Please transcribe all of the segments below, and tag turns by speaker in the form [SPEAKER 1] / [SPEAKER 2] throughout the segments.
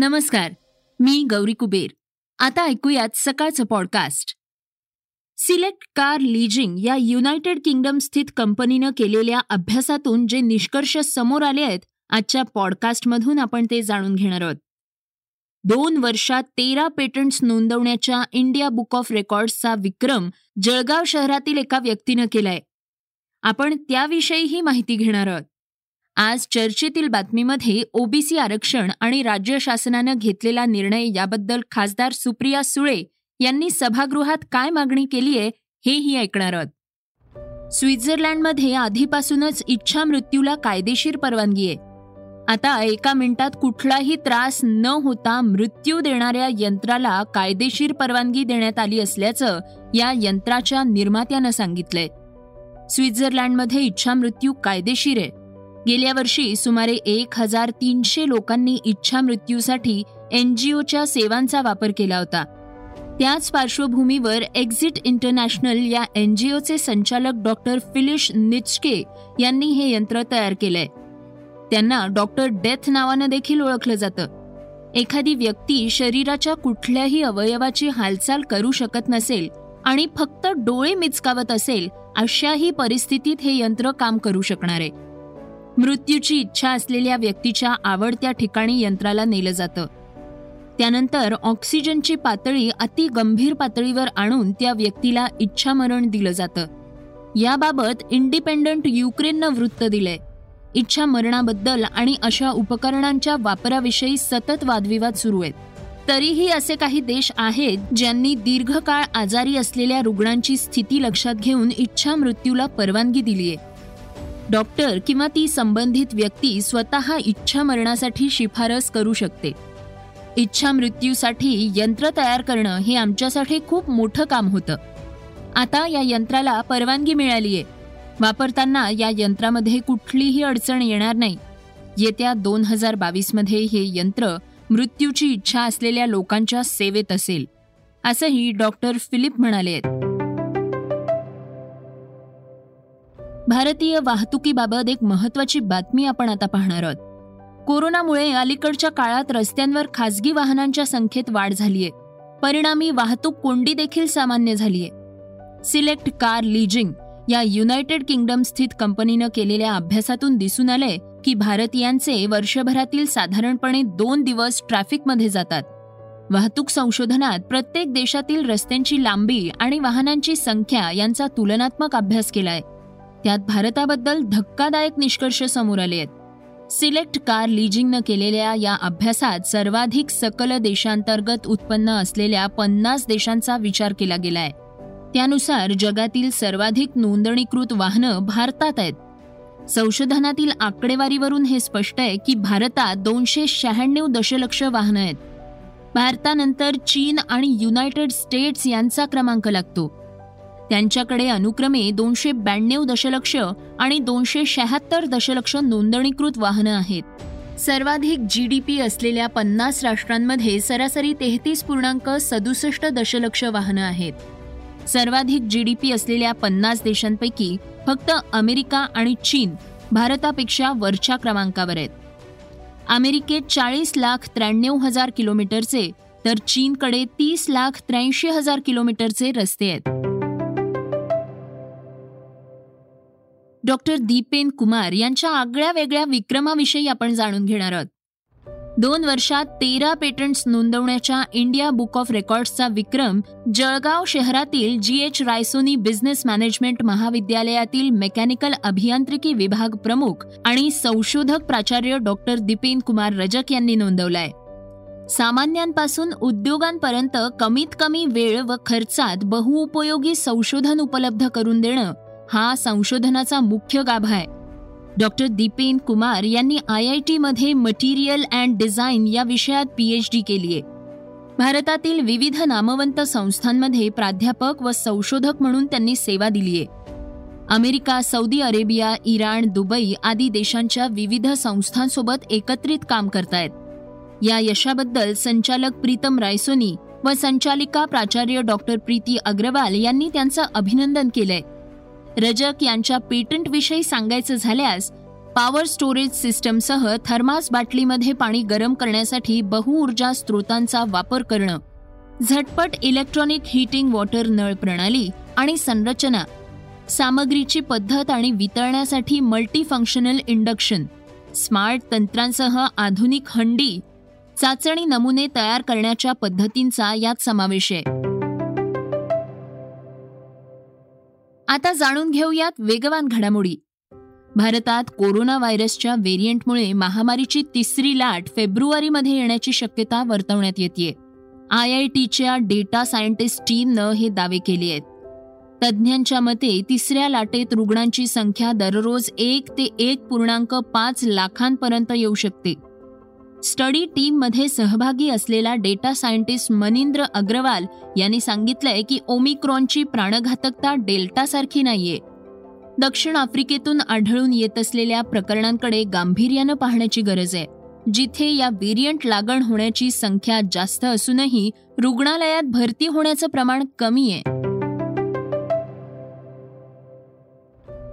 [SPEAKER 1] नमस्कार मी गौरी कुबेर. आता ऐकूयात सकाळचं पॉडकास्ट सिलेक्ट कार लिजिंग या युनायटेड किंगडम स्थित कंपनीनं केलेल्या अभ्यासातून जे निष्कर्ष समोर आले आहेत आजच्या पॉडकास्टमधून आपण ते जाणून घेणार आहोत. दोन वर्षात तेरा पेटंट्स नोंदवण्याच्या इंडिया बुक ऑफ रेकॉर्ड्सचा विक्रम जळगाव शहरातील एका व्यक्तीनं केलाय. आपण त्याविषयीही माहिती घेणार आहोत. आज चर्चेतील बातमीमध्ये ओबीसी आरक्षण आणि राज्य शासनानं घेतलेला निर्णय याबद्दल खासदार सुप्रिया सुळे यांनी सभागृहात काय मागणी केली आहे हेही ऐकणार आहोत. स्वित्झर्लंडमध्ये आधीपासूनच इच्छा मृत्यूला कायदेशीर परवानगी आहे. आता एका मिनिटात कुठलाही त्रास न होता मृत्यू देणाऱ्या यंत्राला कायदेशीर परवानगी देण्यात आली असल्याचं या यंत्राच्या निर्मात्यानं सांगितलंय. स्वित्झर्लंडमध्ये इच्छा मृत्यू कायदेशीर आहे. गेल्या वर्षी सुमारे एक हजार तीनशे लोकांनी इच्छा मृत्यूसाठी एनजीओच्या सेवांचा वापर केला होता. त्याच पार्श्वभूमीवर एक्झिट इंटरनॅशनल या एनजीओचे संचालक डॉक्टर फिलिश निचके यांनी हे यंत्र तयार केलंय. त्यांना डॉक्टर डेथ नावानं देखील ओळखलं जातं. एखादी व्यक्ती शरीराच्या कुठल्याही अवयवाची हालचाल करू शकत नसेल आणि फक्त डोळे मिचकावत असेल अशाही परिस्थितीत हे यंत्र काम करू शकणार. आहे मृत्यूची इच्छा असलेल्या व्यक्तीच्या आवडत्या ठिकाणी यंत्राला नेलं जातं. त्यानंतर ऑक्सिजनची पातळी अति गंभीर पातळीवर आणून त्या व्यक्तीला इच्छामरण दिलं जातं. याबाबत इंडिपेंडंट युक्रेननं वृत्त दिलंय. इच्छा मरणाबद्दल आणि अशा उपकरणांच्या वापराविषयी सतत वादविवाद सुरू आहेत. तरीही असे काही देश आहेत ज्यांनी दीर्घकाळ आजारी असलेल्या रुग्णांची स्थिती लक्षात घेऊन इच्छा मृत्यूला परवानगी दिलीय. डॉक्टर किंवा ती संबंधित व्यक्ती स्वतः इच्छा मरणासाठी शिफारस करू शकते. इच्छा मृत्यूसाठी यंत्र तयार करणं हे आमच्यासाठी खूप मोठं काम होतं. आता या यंत्राला परवानगी मिळाली आहे वापरताना या यंत्रामध्ये कुठलीही अडचण येणार नाही. येत्या दोन हजार बावीसमध्ये हे यंत्र मृत्यूची इच्छा असलेल्या लोकांच्या सेवेत असेल. असंही डॉक्टर फिलिप म्हणाले आहेत भारतीय वाहतुकीबाबत एक महत्वाची बातमी आपण आता पाहणार आहोत. कोरोनामुळे अलीकडच्या काळात रस्त्यांवर खासगी वाहनांच्या संख्येत वाढ झालीय. परिणामी वाहतूक कोंडी देखील सामान्य झालीय. सिलेक्ट कार लिजिंग या युनायटेड किंगडम स्थित कंपनीनं केलेल्या अभ्यासातून दिसून आलंय की भारतीयांचे वर्षभरातील साधारणपणे दोन दिवस ट्रॅफिकमध्ये जातात. वाहतूक संशोधनात प्रत्येक देशातील रस्त्यांची लांबी आणि वाहनांची संख्या यांचा तुलनात्मक अभ्यास केलाय. त्यात भारताबद्दल धक्कादायक निष्कर्ष समोर आले आहेत. सिलेक्ट कार लिजिंगनं केलेल्या या अभ्यासात सर्वाधिक सकल देशांतर्गत उत्पन्न असलेल्या पन्नास देशांचा विचार केला गेलाय. त्यानुसार जगातील सर्वाधिक नोंदणीकृत वाहनं भारतात आहेत. संशोधनातील आकडेवारीवरून हे स्पष्ट आहे की भारतात दोनशे शहाण्णव दशलक्ष वाहनं आहेत. भारतानंतर चीन आणि युनायटेड स्टेट्स यांचा क्रमांक लागतो. त्यांच्याकडे अनुक्रमे दोनशे ब्याण्णव दशलक्ष आणि दोनशे शहात्तर दशलक्ष नोंदणीकृत वाहनं आहेत. सर्वाधिक जी डी पी असलेल्या पन्नास राष्ट्रांमध्ये सरासरी तेहतीस पूर्णांक सदुसष्ट दशलक्ष वाहनं आहेत. सर्वाधिक जी डी पी असलेल्या पन्नास देशांपैकी फक्त अमेरिका आणि चीन भारतापेक्षा वरच्या क्रमांकावर आहेत. अमेरिकेत चाळीस लाख त्र्याण्णव हजार किलोमीटरचे तर चीनकडे तीस लाख त्र्याऐंशी हजार किलोमीटरचे रस्ते आहेत. डॉक्टर दीपेन कुमार यांच्या आगळ्या वेगळ्या विक्रमाविषयी आपण जाणून घेणार आहोत. दोन वर्षात तेरा पेटंट्स नोंदवण्याच्या इंडिया बुक ऑफ रेकॉर्ड्सचा विक्रम जळगाव शहरातील G H Raisoni business management महाविद्यालयातील मेकॅनिकल अभियांत्रिकी विभाग प्रमुख आणि संशोधक प्राचार्य डॉक्टर दिपेन कुमार रजक यांनी नोंदवलाय. सामान्यांपासून उद्योगांपर्यंत कमीत कमी वेळ व खर्चात बहुउपयोगी संशोधन उपलब्ध करून देणं हा संशोधनाचा मुख्य गाभा आहे. डॉक्टर दीपेन कुमार यांनी आय आय टीमध्ये मटेरियल अँड डिझाईन या विषयात पीएच डी केली आहे भारतातील विविध नामवंत संस्थांमध्ये प्राध्यापक व संशोधक म्हणून त्यांनी सेवा दिली आहे America Saudi Arabia Iran Dubai आदी देशांच्या विविध संस्थांसोबत एकत्रित काम करतायत. या यशाबद्दल संचालक प्रीतम रायसोनी व संचालिका प्राचार्य डॉक्टर प्रीती अग्रवाल यांनी त्यांचं अभिनंदन केलंय. रजक यांच्या पेटंटविषयी सांगायचं झाल्यास पॉवर स्टोरेज सिस्टमसह थर्मास बाटलीमध्ये पाणी गरम करण्यासाठी बहुऊर्जा स्रोतांचा वापर करणं झटपट इलेक्ट्रॉनिक हीटिंग वॉटर नळ प्रणाली आणि संरचना सामग्रीची पद्धत आणि वितळण्यासाठी मल्टीफंक्शनल इंडक्शन स्मार्ट तंत्रांसह आधुनिक हंडी चाचणी नमुने तयार करण्याच्या पद्धतींचा यात समावेश आहे. आता जाणून घेऊयात वेगवान घडामोडी. भारतात कोरोना व्हायरसच्या व्हेरियंटमुळे महामारीची तिसरी लाट फेब्रुवारीमध्ये येण्याची शक्यता वर्तवण्यात येते आय आय टीच्या डेटा सायंटिस्ट टीमनं हे दावे केले आहेत. तज्ज्ञांच्या मते तिसऱ्या लाटेत रुग्णांची संख्या दररोज एक ते एक पूर्णांक पाच लाखांपर्यंत येऊ शकते. स्टडी टीममध्ये सहभागी असलेला डेटा सायंटिस्ट मनिंद्र अग्रवाल यांनी सांगितलंय की ओमिक्रॉनची प्राणघातकता डेल्टासारखी नाहीये. दक्षिण आफ्रिकेतून आढळून येत असलेल्या प्रकरणांकडे गांभीर्यानं पाहण्याची गरज आहे. जिथे या व्हेरियंट लागण होण्याची संख्या जास्त असूनही रुग्णालयात भरती होण्याचं प्रमाण कमी आहे.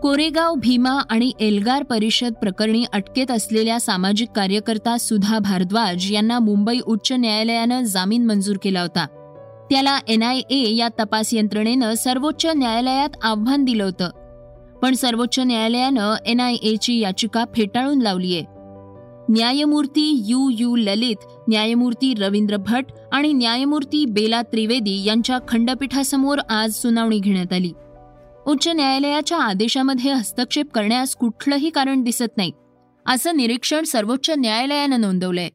[SPEAKER 1] कोरेगाव भीमा आणि एल्गार परिषद प्रकरणी अटकेत असलेल्या सामाजिक कार्यकर्ता सुधा भारद्वाज यांना मुंबई उच्च न्यायालयानं जामीन मंजूर केला होता. त्याला एनआयए या तपास यंत्रणेनं सर्वोच्च न्यायालयात आव्हान दिलं होतं. पण सर्वोच्च न्यायालयानं एनआयएची याचिका फेटाळून लावलीय न्यायमूर्ती यू यू ललित न्यायमूर्ती रवींद्र भट आणि न्यायमूर्ती बेला त्रिवेदी यांच्या खंडपीठासमोर आज सुनावणी घेण्यात आली. उच्च न्यायालयाच्या आदेशामध्ये हस्तक्षेप करण्यास कुठलंही कारण दिसत नाही असं निरीक्षण सर्वोच्च न्यायालयानं नोंदवलंय.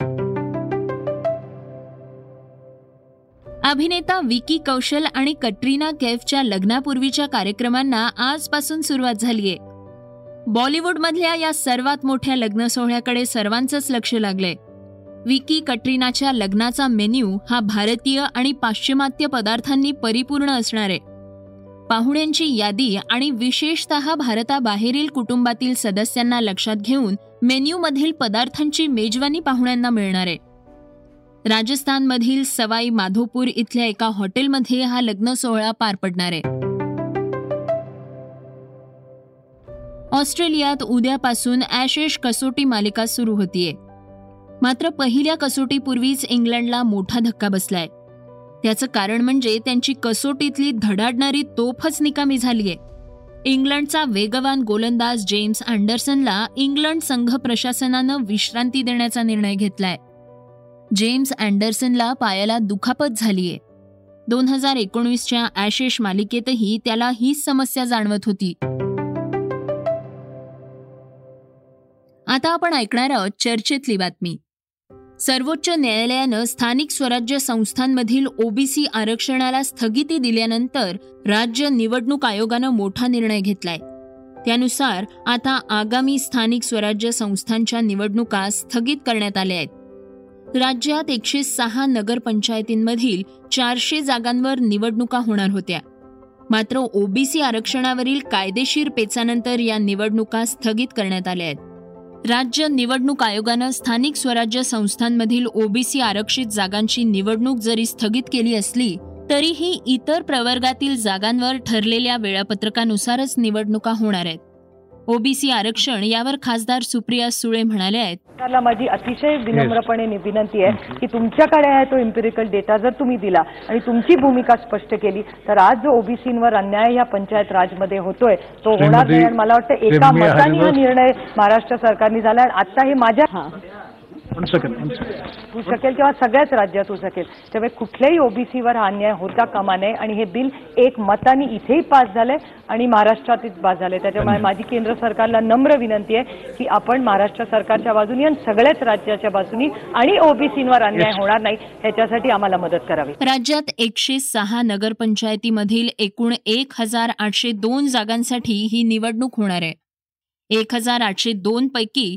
[SPEAKER 1] अभिनेता विकी कौशल आणि कटरीना कैफच्या लग्नापूर्वीच्या कार्यक्रमांना आजपासून सुरुवात झालीय. बॉलिवूडमधल्या या सर्वात मोठ्या लग्न सोहळ्याकडे सर्वांचंच लक्ष लागलंय. विकी कटरीनाच्या लग्नाचा मेन्यू हा भारतीय आणि पाश्चिमात्य पदार्थांनी परिपूर्ण असणार. आहे पाहुण्यांची यादी आणि विशेषत भारताबाहेरील कुटुंबातील सदस्यांना लक्षात घेऊन मेन्यूमधील पदार्थांची मेजवानी पाहुण्यांना मिळणार. आहे राजस्थानमधील सवाई माधोपूर इथल्या एका हॉटेलमध्ये हा लग्न सोहळा पार पडणार. आहे ऑस्ट्रेलियात उद्यापासून ॲशेश कसोटी मालिका सुरू होतीये. मात्र पहिल्या कसोटीपूर्वीच इंग्लंडला मोठा धक्का बसलाय. त्याचं कारण म्हणजे त्यांची कसोटीतली धडाडणारी तोफच निकामी झालीय. इंग्लंडचा वेगवान गोलंदाज जेम्स अँडरसनला इंग्लंड संघ प्रशासनानं विश्रांती देण्याचा निर्णय घेतलाय. जेम्स अँडरसनला पायाला दुखापत झालीय. दोन हजार एकोणीसच्या ॲशेश मालिकेतही त्याला हीच समस्या जाणवत होती. आता आपण ऐकणार आहोत चर्चेतली बातमी. सर्वोच्च न्यायालयानं स्थानिक स्वराज्य संस्थांमधील ओबीसी आरक्षणाला स्थगिती दिल्यानंतर राज्य निवडणूक आयोगानं मोठा निर्णय घेतलाय. त्यानुसार आता आगामी स्थानिक स्वराज्य संस्थांच्या निवडणुका स्थगित करण्यात आल्या आहेत. राज्यात एकशे सहा नगरपंचायतींमधील चारशे जागांवर निवडणुका होणार होत्या. मात्र ओबीसी आरक्षणावरील कायदेशीर पेचानंतर या निवडणुका स्थगित करण्यात आल्या आहेत. राज्य निवडणूक आयोगानं स्थानिक स्वराज्य संस्थांमधील ओबीसी आरक्षित जागांची निवडणूक जरी स्थगित केली असली तरीही इतर प्रवर्गातील जागांवर ठरलेल्या वेळापत्रकानुसारच निवडणुका होणार आहेत. ओबीसी आरक्षण यावर खासदार सुप्रिया सुळे म्हणाले आहेत.
[SPEAKER 2] सरकारला माझी अतिशय विनम्रपणे विनंती आहे की तुमच्याकडे आहे तो इम्पेरिकल डेटा जर तुम्ही दिला आणि तुमची भूमिका स्पष्ट केली तर आज जो ओबीसीवर अन्याय या पंचायत राजमध्ये होतोय तो होणार नाही. आणि मला वाटतं एका मताने हा निर्णय महाराष्ट्र सरकारने झाला आणि आता हे माझ्या
[SPEAKER 3] होऊ शकेल. होऊ
[SPEAKER 2] किंवा सगळ्याच राज्यात होऊ शकेल. त्यामुळे कुठल्याही ओबीसीवर हा अन्याय होता कामा नये आणि हे बिल एक मताने इथेही पास झालंय आणि महाराष्ट्रातच पास झालंय. त्याच्यामुळे माझी केंद्र सरकारला नम्र विनंती आहे की आपण महाराष्ट्र सरकारच्या बाजूनी आणि सगळ्याच राज्याच्या बाजूनी आणि ओबीसीवर अन्याय होणार नाही ह्याच्यासाठी आम्हाला मदत करावी.
[SPEAKER 1] राज्यात एकशे सहा नगरपंचायतीमधील एकूण एक हजार आठशे दोन जागांसाठी ही निवडणूक होणार आहे. एक हजार आठशे दोन पैकी